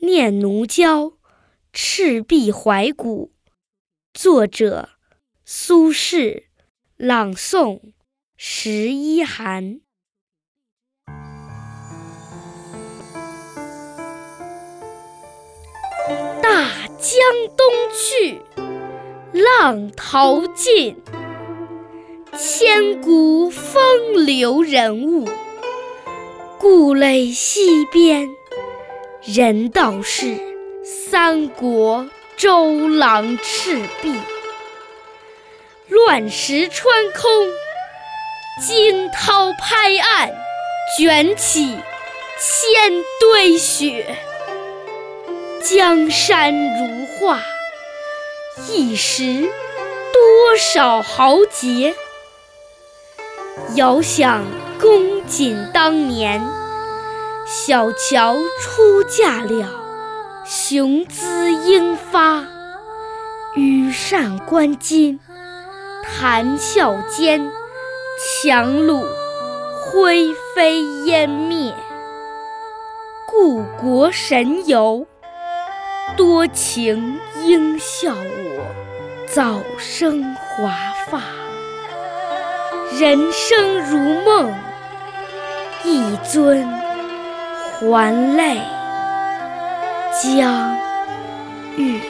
念奴娇·赤壁怀古，作者苏轼，朗诵十一寒。大江东去，浪淘尽，千古风流人物。故垒西边，人道是三国周郎赤壁。乱石穿空，惊涛拍岸，卷起千堆雪。江山如画，一时多少豪杰。遥想公瑾当年，小乔出嫁了，雄姿英发。羽扇纶巾，谈笑间，樯橹灰飞烟灭。故国神游，多情应笑我早生华发。人生如梦，一尊还酹江月。